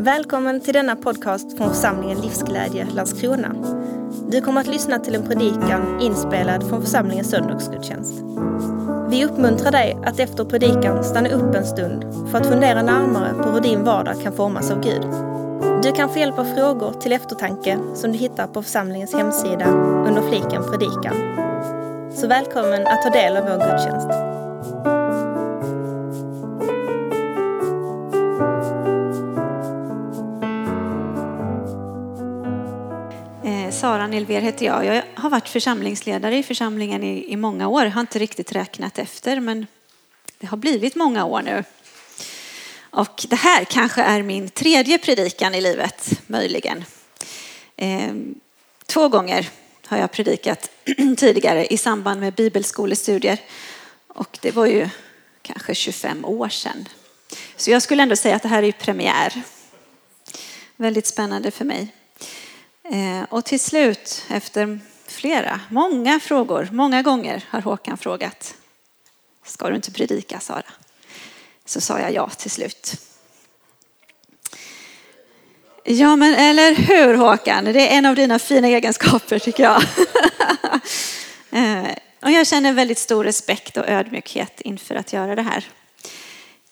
Välkommen till denna podcast från församlingen Livsglädje Landskrona. Du kommer att lyssna till en predikan inspelad från församlingens söndagsgudstjänst. Vi uppmuntrar dig att efter predikan stanna upp en stund för att fundera närmare på hur din vardag kan formas av Gud. Du kan få hjälp av frågor till eftertanke som du hittar på församlingens hemsida under fliken predikan. Så välkommen att ta del av vår gudstjänst. Sara Nilver heter jag. Jag har varit församlingsledare i församlingen i, i många år. Jag har inte riktigt räknat efter, men det har blivit många år nu. Och det här kanske är min tredje predikan i livet, möjligen. Ehm, två gånger har jag predikat tidigare i samband med bibelskolestudier. Och det var ju kanske 25 år sedan. Så jag skulle ändå säga att det här är premiär. Väldigt spännande för mig. Eh, och till slut, efter flera, många frågor, många gånger har Håkan frågat. Ska du inte predika, Sara? Så sa jag ja till slut. Ja, men eller hur Håkan? Det är en av dina fina egenskaper tycker jag. Eh, och jag känner väldigt stor respekt och ödmjukhet inför att göra det här.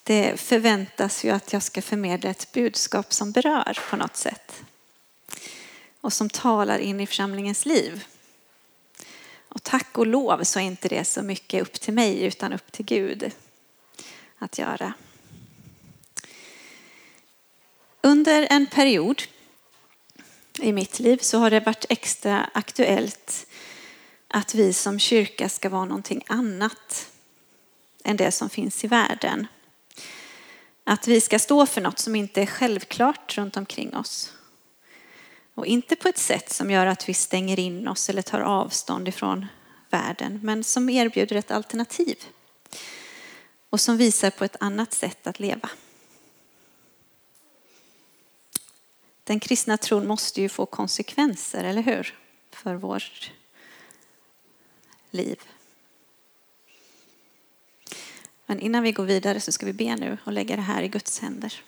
Det förväntas ju att jag ska förmedla ett budskap som berör på något sätt. Och som talar in i församlingens liv. Och tack och lov så är inte det så mycket upp till mig utan upp till Gud att göra. Under en period i mitt liv så har det varit extra aktuellt att vi som kyrka ska vara någonting annat än det som finns i världen. Att vi ska stå för något som inte är självklart runt omkring oss. Och inte på ett sätt som gör att vi stänger in oss eller tar avstånd ifrån världen, men som erbjuder ett alternativ. Och som visar på ett annat sätt att leva. Den kristna tron måste ju få konsekvenser, eller hur? För vårt liv. Men innan vi går vidare så ska vi be nu och lägga det här i Guds händer.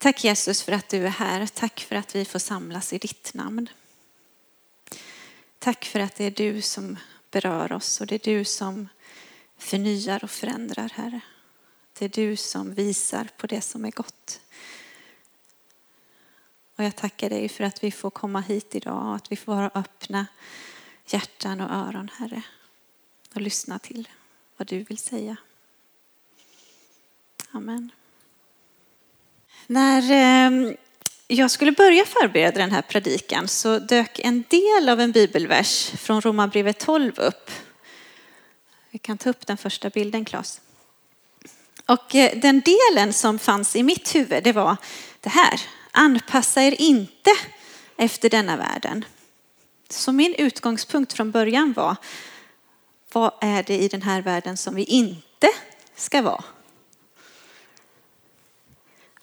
Tack Jesus för att du är här. Tack för att vi får samlas i ditt namn. Tack för att det är du som berör oss och det är du som förnyar och förändrar, Herre. Det är du som visar på det som är gott. Och jag tackar dig för att vi får komma hit idag och att vi får vara öppna hjärtan och öron, Herre. Och lyssna till vad du vill säga. Amen. När ehm, jag skulle börja förbereda den här predikan så dök en del av en bibelvers från Romarbrevet 12 upp. Vi kan ta upp den första bilden, Claes. Och eh, den delen som fanns i mitt huvud, det var det här. Anpassa er inte efter denna världen. Så min utgångspunkt från början var, vad är det i den här världen som vi inte ska vara?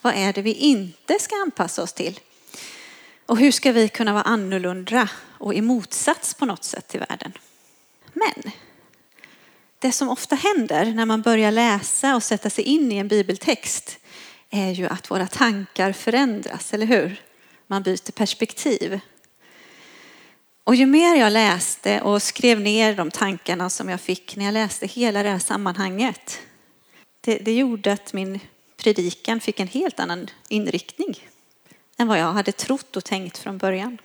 Vad är det vi inte ska anpassa oss till? Och hur ska vi kunna vara annorlunda och i motsats på något sätt till världen? Men det som ofta händer när man börjar läsa och sätta sig in i en bibeltext är ju att våra tankar förändras, eller hur? Man byter perspektiv. Och ju mer jag läste och skrev ner de tankarna som jag fick när jag läste hela det här sammanhanget, det, det gjorde att min predikan fick en helt annan inriktning än vad jag hade trott och tänkt från början.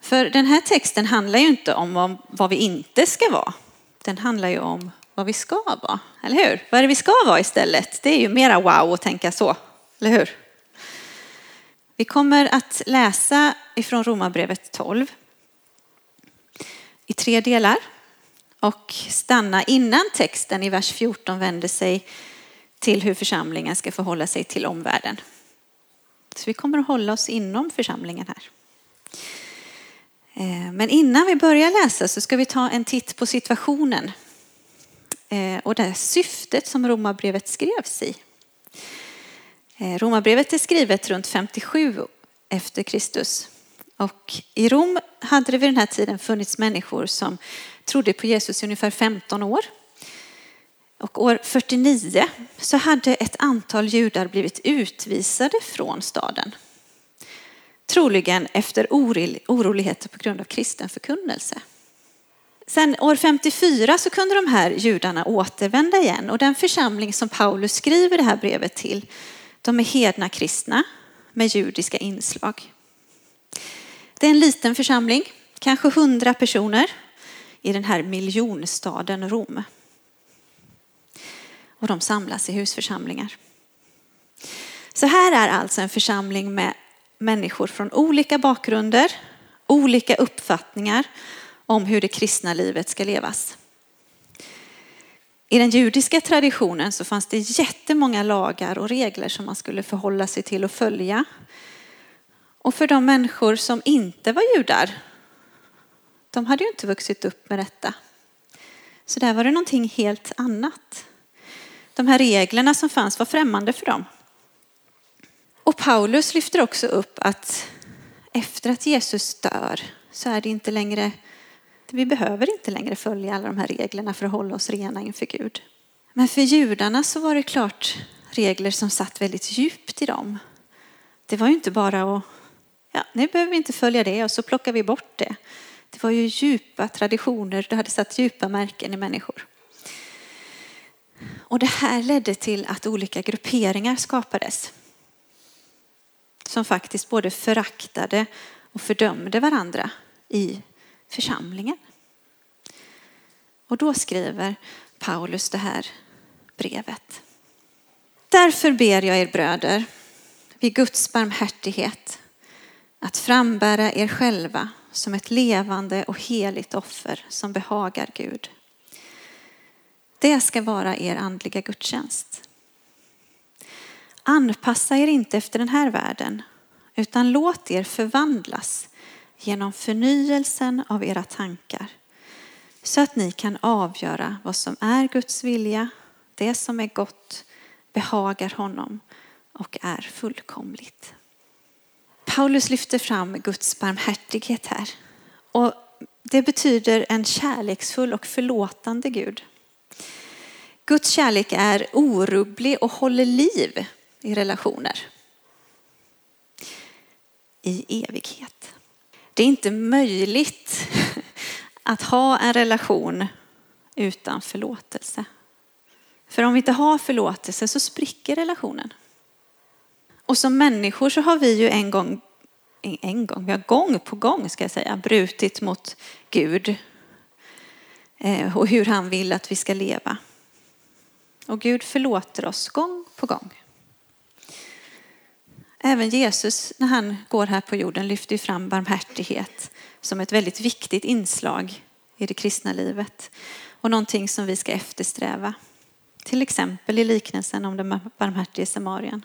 För den här texten handlar ju inte om vad vi inte ska vara. Den handlar ju om vad vi ska vara, eller hur? Vad är det vi ska vara istället? Det är ju mera wow att tänka så, eller hur? Vi kommer att läsa ifrån Romarbrevet 12 i tre delar och stanna innan texten i vers 14 vänder sig till hur församlingen ska förhålla sig till omvärlden. Så vi kommer att hålla oss inom församlingen här. Eh, men innan vi börjar läsa så ska vi ta en titt på situationen eh, och det syftet som Romarbrevet skrevs i. Eh, Romarbrevet är skrivet runt 57 efter Kristus. Och i Rom hade det vid den här tiden funnits människor som trodde på Jesus i ungefär 15 år. Och år 49 så hade ett antal judar blivit utvisade från staden. Troligen efter oroligheter på grund av kristen förkunnelse. Sen år 54 så kunde de här judarna återvända igen och den församling som Paulus skriver det här brevet till, de är hedna kristna med judiska inslag. Det är en liten församling, kanske hundra personer i den här miljonstaden Rom. Och de samlas i husförsamlingar. Så här är alltså en församling med människor från olika bakgrunder, olika uppfattningar om hur det kristna livet ska levas. I den judiska traditionen så fanns det jättemånga lagar och regler som man skulle förhålla sig till och följa. Och för de människor som inte var judar, de hade ju inte vuxit upp med detta. Så där var det någonting helt annat. De här reglerna som fanns var främmande för dem. Och Paulus lyfter också upp att efter att Jesus dör så är det inte längre vi behöver inte längre följa alla de här reglerna för att hålla oss rena inför Gud. Men för judarna så var det klart regler som satt väldigt djupt i dem. Det var ju inte bara att, ja, nu behöver vi inte följa det och så plockar vi bort det. Det var ju djupa traditioner, det hade satt djupa märken i människor. Och det här ledde till att olika grupperingar skapades. Som faktiskt både föraktade och fördömde varandra i församlingen. Och då skriver Paulus det här brevet. Därför ber jag er bröder vid Guds barmhärtighet att frambära er själva som ett levande och heligt offer som behagar Gud. Det ska vara er andliga gudstjänst. Anpassa er inte efter den här världen utan låt er förvandlas genom förnyelsen av era tankar så att ni kan avgöra vad som är Guds vilja, det som är gott, behagar honom och är fullkomligt. Paulus lyfter fram Guds barmhärtighet här. Och det betyder en kärleksfull och förlåtande Gud. Guds kärlek är orubblig och håller liv i relationer. I evighet. Det är inte möjligt att ha en relation utan förlåtelse. För om vi inte har förlåtelse så spricker relationen. Och som människor så har vi ju en gång, en gång, vi har gång på gång ska jag säga, brutit mot Gud eh, och hur han vill att vi ska leva. Och Gud förlåter oss gång på gång. Även Jesus när han går här på jorden lyfter fram barmhärtighet som ett väldigt viktigt inslag i det kristna livet och någonting som vi ska eftersträva. Till exempel i liknelsen om den barmhärtige samarien.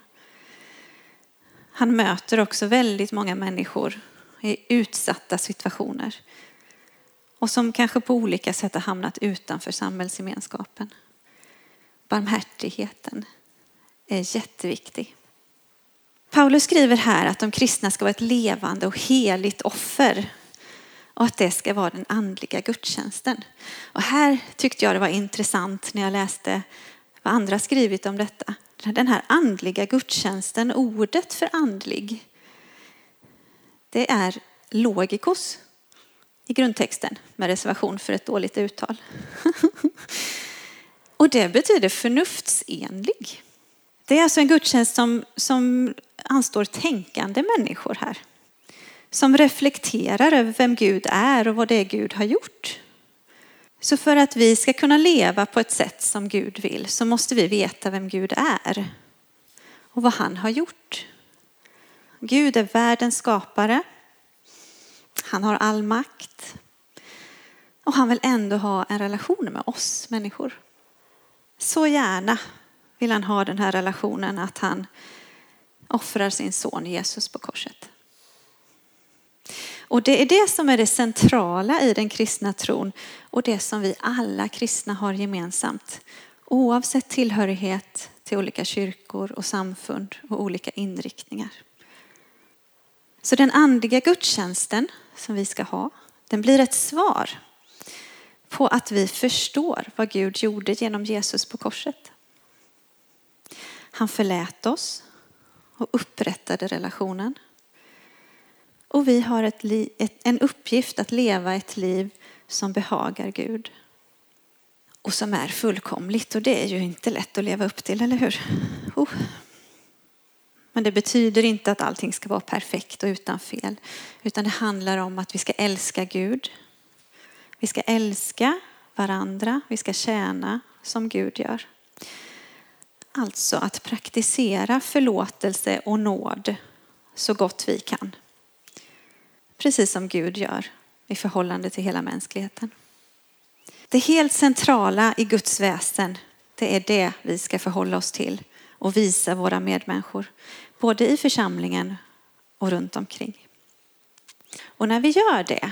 Han möter också väldigt många människor i utsatta situationer och som kanske på olika sätt har hamnat utanför samhällsgemenskapen. Barmhärtigheten är jätteviktig. Paulus skriver här att de kristna ska vara ett levande och heligt offer och att det ska vara den andliga gudstjänsten. Och här tyckte jag det var intressant när jag läste vad andra skrivit om detta. Den här andliga gudstjänsten, ordet för andlig, det är logikos i grundtexten med reservation för ett dåligt uttal. och det betyder förnuftsenlig. Det är alltså en gudstjänst som, som anstår tänkande människor här som reflekterar över vem Gud är och vad det är Gud har gjort. Så för att vi ska kunna leva på ett sätt som Gud vill så måste vi veta vem Gud är och vad han har gjort. Gud är världens skapare. Han har all makt. Och han vill ändå ha en relation med oss människor. Så gärna vill han ha den här relationen att han offrar sin son Jesus på korset. Och det är det som är det centrala i den kristna tron och det som vi alla kristna har gemensamt. Oavsett tillhörighet till olika kyrkor och samfund och olika inriktningar. Så den andliga gudstjänsten som vi ska ha, den blir ett svar på att vi förstår vad Gud gjorde genom Jesus på korset. Han förlät oss och upprättade relationen. Och vi har ett, ett, en uppgift att leva ett liv som behagar Gud. Och som är fullkomligt och det är ju inte lätt att leva upp till, eller hur? Oh. Men det betyder inte att allting ska vara perfekt och utan fel. Utan det handlar om att vi ska älska Gud. Vi ska älska varandra. Vi ska tjäna som Gud gör. Alltså att praktisera förlåtelse och nåd så gott vi kan. Precis som Gud gör i förhållande till hela mänskligheten. Det helt centrala i Guds väsen, det är det vi ska förhålla oss till och visa våra medmänniskor, både i församlingen och runt omkring. Och när vi gör det,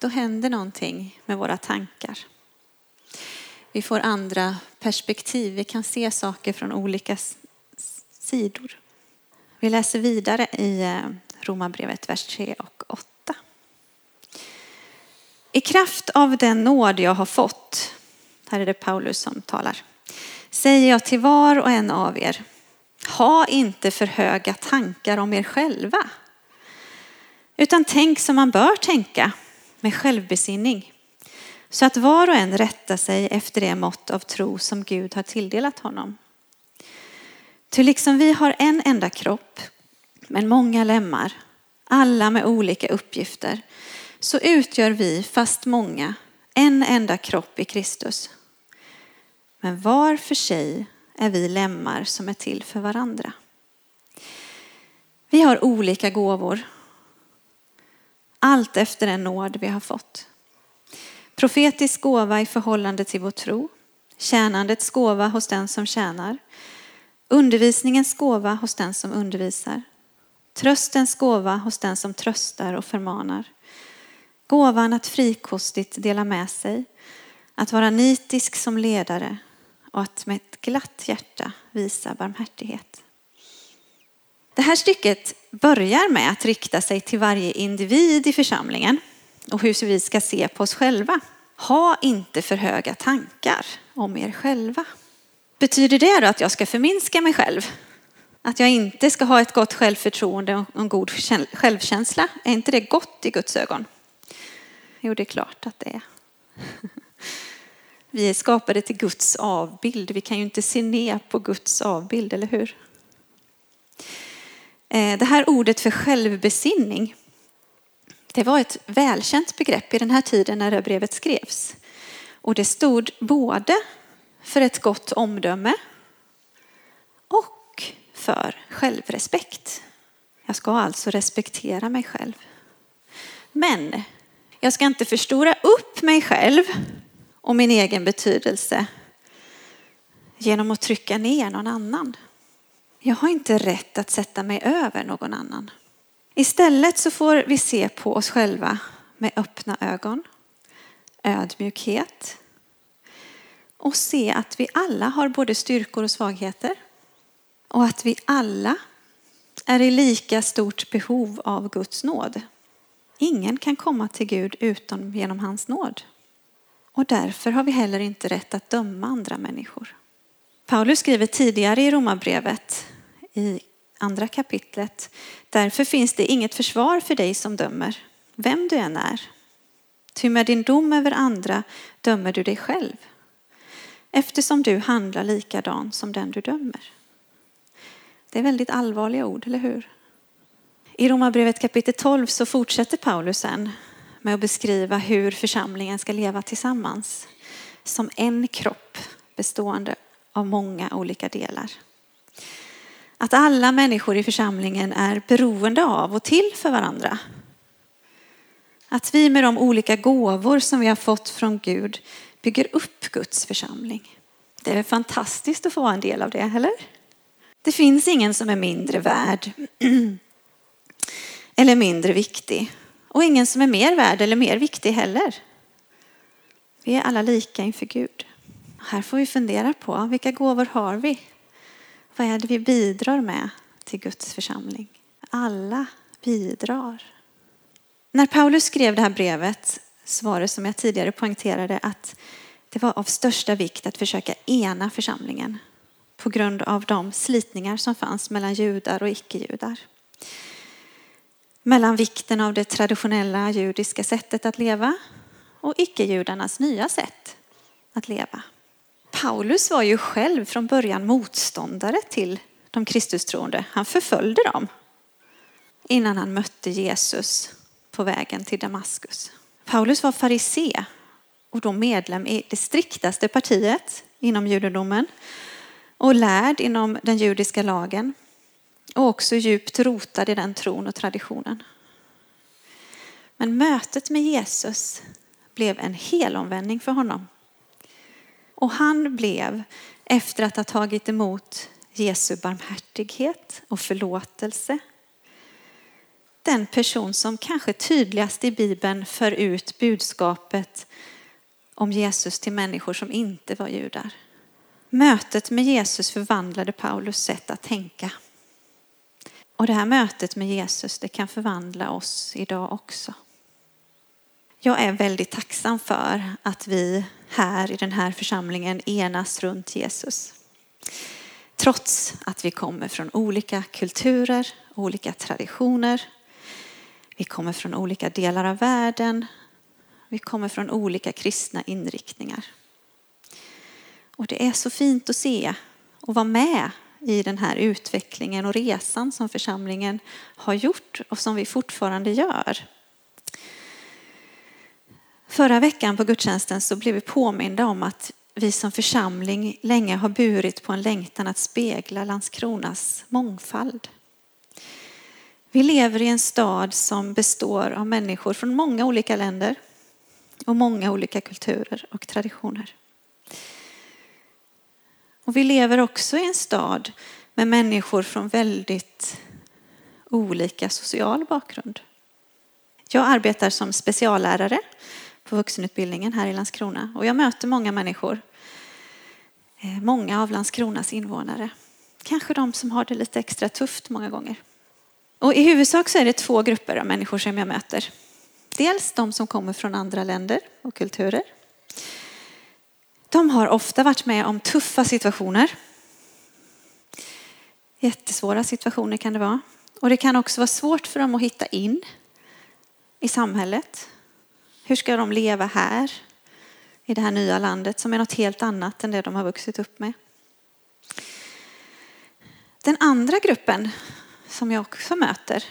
då händer någonting med våra tankar. Vi får andra perspektiv, vi kan se saker från olika sidor. Vi läser vidare i eh, Romarbrevet, vers 3 och 8. I kraft av den nåd jag har fått, här är det Paulus som talar, säger jag till var och en av er, ha inte för höga tankar om er själva, utan tänk som man bör tänka med självbesinning, så att var och en rättar sig efter det mått av tro som Gud har tilldelat honom. Ty liksom vi har en enda kropp, men många lemmar, alla med olika uppgifter, så utgör vi, fast många, en enda kropp i Kristus. Men var för sig är vi lemmar som är till för varandra. Vi har olika gåvor. Allt efter den nåd vi har fått. Profetisk gåva i förhållande till vår tro. Tjänandets gåva hos den som tjänar. Undervisningens gåva hos den som undervisar. Tröstens gåva hos den som tröstar och förmanar. Gåvan att frikostigt dela med sig. Att vara nitisk som ledare och att med ett glatt hjärta visa barmhärtighet. Det här stycket börjar med att rikta sig till varje individ i församlingen och hur vi ska se på oss själva. Ha inte för höga tankar om er själva. Betyder det då att jag ska förminska mig själv? Att jag inte ska ha ett gott självförtroende och en god självkänsla? Är inte det gott i Guds ögon? Jo, det är klart att det är. Vi är skapade till Guds avbild. Vi kan ju inte se ner på Guds avbild, eller hur? Eh, det här ordet för självbesinning, det var ett välkänt begrepp i den här tiden när det brevet skrevs. Och det stod både för ett gott omdöme och för självrespekt. Jag ska alltså respektera mig själv. Men jag ska inte förstora upp mig själv och min egen betydelse genom att trycka ner någon annan. Jag har inte rätt att sätta mig över någon annan. Istället så får vi se på oss själva med öppna ögon, ödmjukhet och se att vi alla har både styrkor och svagheter och att vi alla är i lika stort behov av Guds nåd. Ingen kan komma till Gud utom genom hans nåd. Och därför har vi heller inte rätt att döma andra människor. Paulus skriver tidigare i Romarbrevet i andra kapitlet. Därför finns det inget försvar för dig som dömer, vem du än är. Ty med din dom över andra dömer du dig själv, eftersom du handlar likadan som den du dömer. Det är väldigt allvarliga ord, eller hur? I Romarbrevet kapitel 12 så fortsätter Paulus sen med att beskriva hur församlingen ska leva tillsammans som en kropp bestående av många olika delar. Att alla människor i församlingen är beroende av och till för varandra. Att vi med de olika gåvor som vi har fått från Gud bygger upp Guds församling. Det är fantastiskt att få vara en del av det, eller? Det finns ingen som är mindre värd eller mindre viktig. Och ingen som är mer värd eller mer viktig heller. Vi är alla lika inför Gud. Här får vi fundera på vilka gåvor har vi? Vad är det vi bidrar med till Guds församling? Alla bidrar. När Paulus skrev det här brevet så var det som jag tidigare poängterade att det var av största vikt att försöka ena församlingen på grund av de slitningar som fanns mellan judar och icke-judar. Mellan vikten av det traditionella judiska sättet att leva och icke-judarnas nya sätt att leva. Paulus var ju själv från början motståndare till de Kristustroende. Han förföljde dem innan han mötte Jesus på vägen till Damaskus. Paulus var farisé och då medlem i det striktaste partiet inom judendomen och lärd inom den judiska lagen och också djupt rotad i den tron och traditionen. Men mötet med Jesus blev en helomvändning för honom. Och han blev, efter att ha tagit emot Jesu barmhärtighet och förlåtelse, den person som kanske tydligast i Bibeln för ut budskapet om Jesus till människor som inte var judar. Mötet med Jesus förvandlade Paulus sätt att tänka. Och det här mötet med Jesus det kan förvandla oss idag också. Jag är väldigt tacksam för att vi här i den här församlingen enas runt Jesus. Trots att vi kommer från olika kulturer, olika traditioner. Vi kommer från olika delar av världen. Vi kommer från olika kristna inriktningar. Och det är så fint att se och vara med i den här utvecklingen och resan som församlingen har gjort och som vi fortfarande gör. Förra veckan på gudstjänsten så blev vi påminda om att vi som församling länge har burit på en längtan att spegla Landskronas mångfald. Vi lever i en stad som består av människor från många olika länder och många olika kulturer och traditioner. Och vi lever också i en stad med människor från väldigt olika social bakgrund. Jag arbetar som speciallärare på vuxenutbildningen här i Landskrona och jag möter många människor. Eh, många av Landskronas invånare. Kanske de som har det lite extra tufft många gånger. Och i huvudsak så är det två grupper av människor som jag möter. Dels de som kommer från andra länder och kulturer de har ofta varit med om tuffa situationer. Jättesvåra situationer kan det vara. Och det kan också vara svårt för dem att hitta in i samhället. Hur ska de leva här i det här nya landet som är något helt annat än det de har vuxit upp med? Den andra gruppen som jag också möter,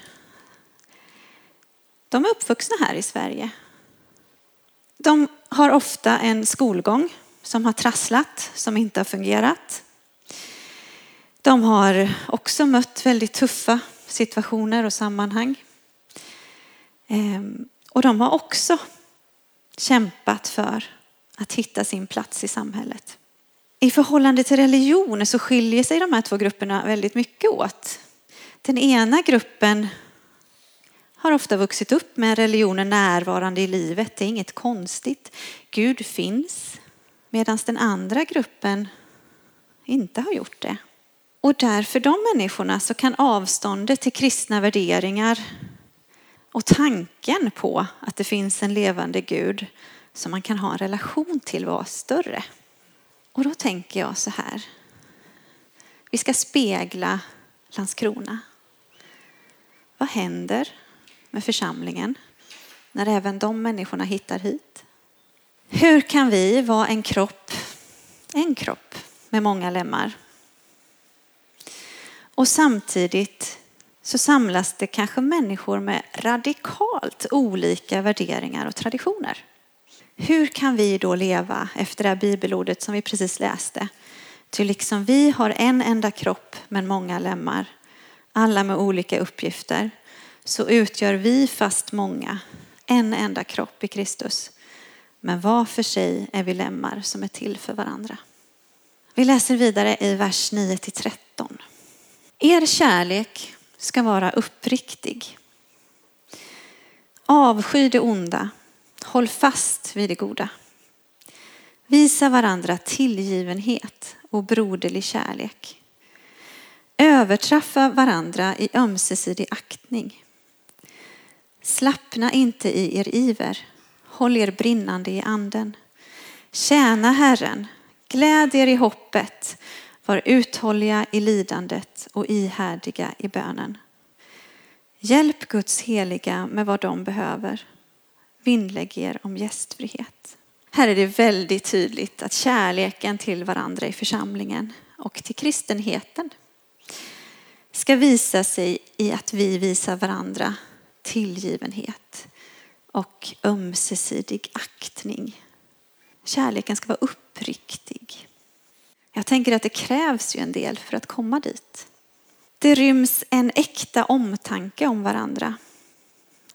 de är uppvuxna här i Sverige. De har ofta en skolgång som har trasslat, som inte har fungerat. De har också mött väldigt tuffa situationer och sammanhang. Ehm, och de har också kämpat för att hitta sin plats i samhället. I förhållande till religion så skiljer sig de här två grupperna väldigt mycket åt. Den ena gruppen har ofta vuxit upp med religionen närvarande i livet. Det är inget konstigt. Gud finns. Medan den andra gruppen inte har gjort det. Och därför de människorna så kan avståndet till kristna värderingar och tanken på att det finns en levande Gud som man kan ha en relation till var större. Och då tänker jag så här. Vi ska spegla Landskrona. Vad händer med församlingen när även de människorna hittar hit? Hur kan vi vara en kropp, en kropp med många lemmar? Och samtidigt så samlas det kanske människor med radikalt olika värderingar och traditioner. Hur kan vi då leva efter det här bibelordet som vi precis läste? Ty liksom vi har en enda kropp men många lemmar, alla med olika uppgifter, så utgör vi fast många en enda kropp i Kristus men var för sig är vi lemmar som är till för varandra. Vi läser vidare i vers 9 till 13. Er kärlek ska vara uppriktig. Avsky det onda. Håll fast vid det goda. Visa varandra tillgivenhet och broderlig kärlek. Överträffa varandra i ömsesidig aktning. Slappna inte i er iver Håll er brinnande i anden. Tjäna Herren. Gläd er i hoppet. Var uthålliga i lidandet och ihärdiga i bönen. Hjälp Guds heliga med vad de behöver. Vinnlägg er om gästfrihet. Här är det väldigt tydligt att kärleken till varandra i församlingen och till kristenheten ska visa sig i att vi visar varandra tillgivenhet och ömsesidig aktning. Kärleken ska vara uppriktig. Jag tänker att det krävs ju en del för att komma dit. Det ryms en äkta omtanke om varandra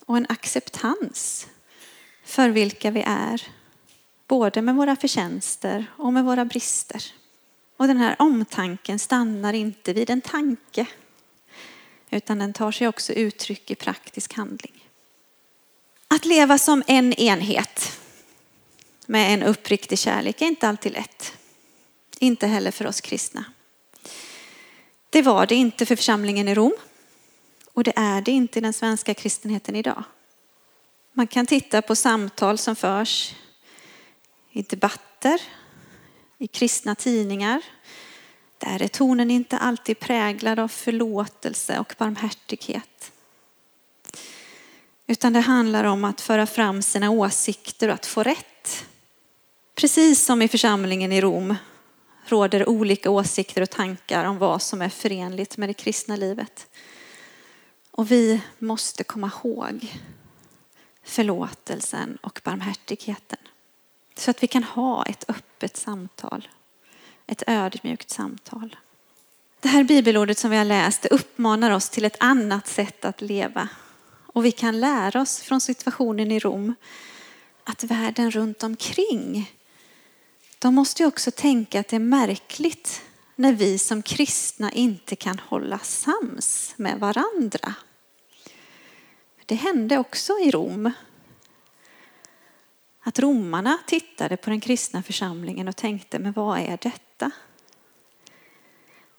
och en acceptans för vilka vi är, både med våra förtjänster och med våra brister. Och den här omtanken stannar inte vid en tanke utan den tar sig också uttryck i praktisk handling. Att leva som en enhet med en uppriktig kärlek är inte alltid lätt. Inte heller för oss kristna. Det var det inte för församlingen i Rom och det är det inte i den svenska kristenheten idag. Man kan titta på samtal som förs i debatter, i kristna tidningar. Där är tonen inte alltid präglad av förlåtelse och barmhärtighet. Utan det handlar om att föra fram sina åsikter och att få rätt. Precis som i församlingen i Rom råder olika åsikter och tankar om vad som är förenligt med det kristna livet. Och vi måste komma ihåg förlåtelsen och barmhärtigheten. Så att vi kan ha ett öppet samtal, ett ödmjukt samtal. Det här bibelordet som vi har läst uppmanar oss till ett annat sätt att leva. Och vi kan lära oss från situationen i Rom att världen runt omkring de måste ju också tänka att det är märkligt när vi som kristna inte kan hålla sams med varandra. Det hände också i Rom. Att romarna tittade på den kristna församlingen och tänkte, men vad är detta?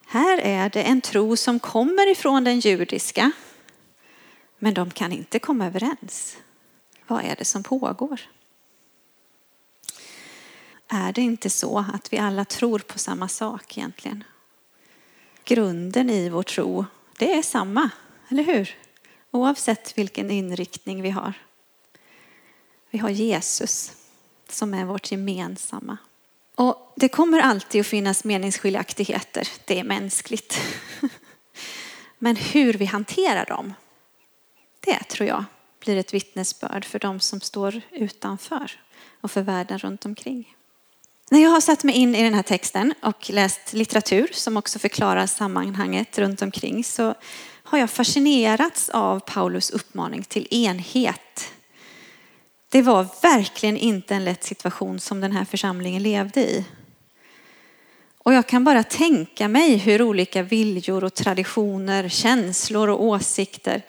Här är det en tro som kommer ifrån den judiska, men de kan inte komma överens. Vad är det som pågår? Är det inte så att vi alla tror på samma sak egentligen? Grunden i vår tro, det är samma, eller hur? Oavsett vilken inriktning vi har. Vi har Jesus som är vårt gemensamma. Och det kommer alltid att finnas meningsskiljaktigheter, det är mänskligt. Men hur vi hanterar dem, det tror jag blir ett vittnesbörd för de som står utanför och för världen runt omkring. När jag har satt mig in i den här texten och läst litteratur som också förklarar sammanhanget runt omkring så har jag fascinerats av Paulus uppmaning till enhet. Det var verkligen inte en lätt situation som den här församlingen levde i. Och jag kan bara tänka mig hur olika viljor och traditioner, känslor och åsikter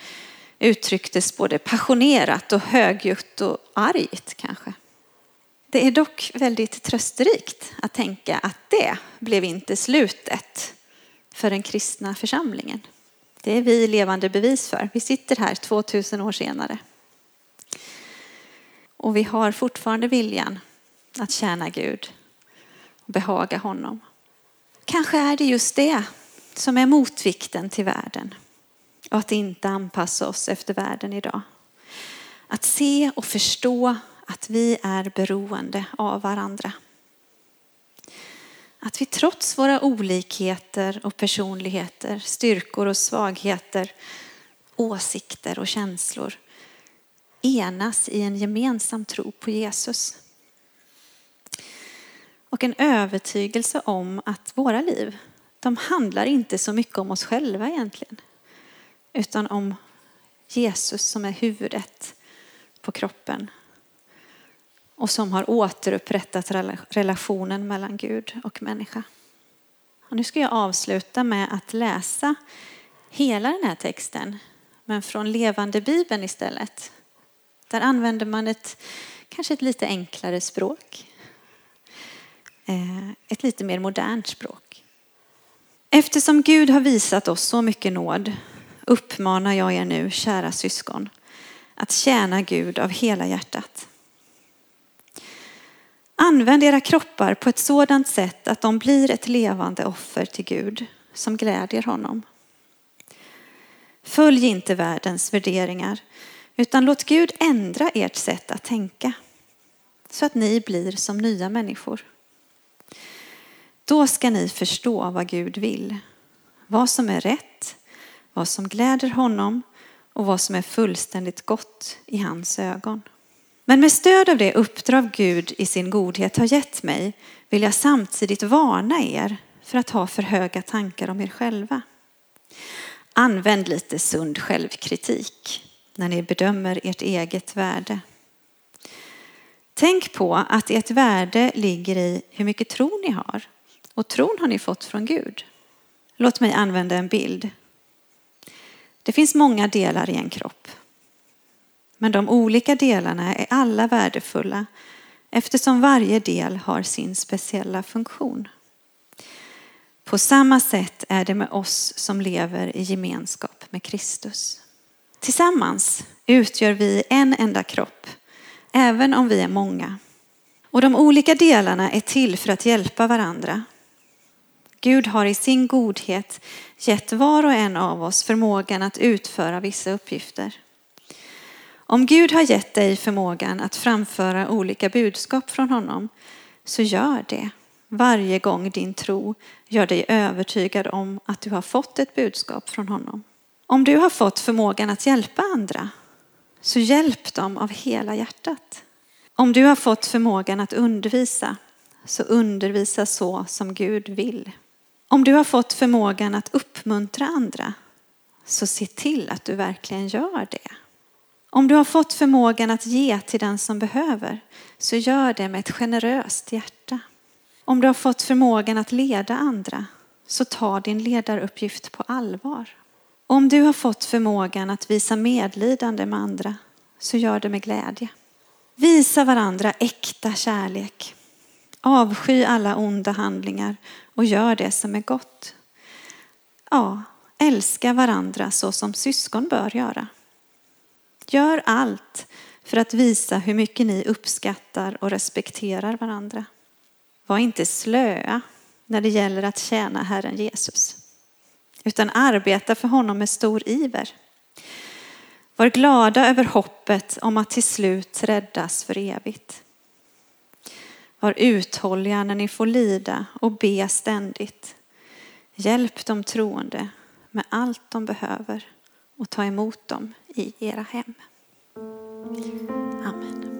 uttrycktes både passionerat och högljutt och argt kanske. Det är dock väldigt trösterikt att tänka att det blev inte slutet för den kristna församlingen. Det är vi levande bevis för. Vi sitter här 2000 år senare. Och vi har fortfarande viljan att tjäna Gud och behaga honom. Kanske är det just det som är motvikten till världen och att inte anpassa oss efter världen idag. Att se och förstå att vi är beroende av varandra. Att vi trots våra olikheter och personligheter, styrkor och svagheter, åsikter och känslor enas i en gemensam tro på Jesus. Och en övertygelse om att våra liv, de handlar inte så mycket om oss själva egentligen, utan om Jesus som är huvudet på kroppen och som har återupprättat relationen mellan Gud och människa. Och nu ska jag avsluta med att läsa hela den här texten, men från levande bibeln istället. Där använder man ett kanske ett lite enklare språk. Eh, ett lite mer modernt språk. Eftersom Gud har visat oss så mycket nåd uppmanar jag er nu, kära syskon, att tjäna Gud av hela hjärtat Använd era kroppar på ett sådant sätt att de blir ett levande offer till Gud som glädjer honom. Följ inte världens värderingar utan låt Gud ändra ert sätt att tänka så att ni blir som nya människor. Då ska ni förstå vad Gud vill, vad som är rätt, vad som gläder honom och vad som är fullständigt gott i hans ögon. Men med stöd av det uppdrag Gud i sin godhet har gett mig vill jag samtidigt varna er för att ha för höga tankar om er själva. Använd lite sund självkritik när ni bedömer ert eget värde. Tänk på att ert värde ligger i hur mycket tro ni har. Och tron har ni fått från Gud. Låt mig använda en bild. Det finns många delar i en kropp. Men de olika delarna är alla värdefulla eftersom varje del har sin speciella funktion. På samma sätt är det med oss som lever i gemenskap med Kristus. Tillsammans utgör vi en enda kropp, även om vi är många. Och de olika delarna är till för att hjälpa varandra. Gud har i sin godhet gett var och en av oss förmågan att utföra vissa uppgifter. Om Gud har gett dig förmågan att framföra olika budskap från honom, så gör det varje gång din tro gör dig övertygad om att du har fått ett budskap från honom. Om du har fått förmågan att hjälpa andra, så hjälp dem av hela hjärtat. Om du har fått förmågan att undervisa, så undervisa så som Gud vill. Om du har fått förmågan att uppmuntra andra, så se till att du verkligen gör det. Om du har fått förmågan att ge till den som behöver, så gör det med ett generöst hjärta. Om du har fått förmågan att leda andra, så ta din ledaruppgift på allvar. Om du har fått förmågan att visa medlidande med andra, så gör det med glädje. Visa varandra äkta kärlek. Avsky alla onda handlingar och gör det som är gott. Ja, älska varandra så som syskon bör göra. Gör allt för att visa hur mycket ni uppskattar och respekterar varandra. Var inte slöa när det gäller att tjäna Herren Jesus, utan arbeta för honom med stor iver. Var glada över hoppet om att till slut räddas för evigt. Var uthålliga när ni får lida och be ständigt. Hjälp de troende med allt de behöver och ta emot dem i era hem. Amen.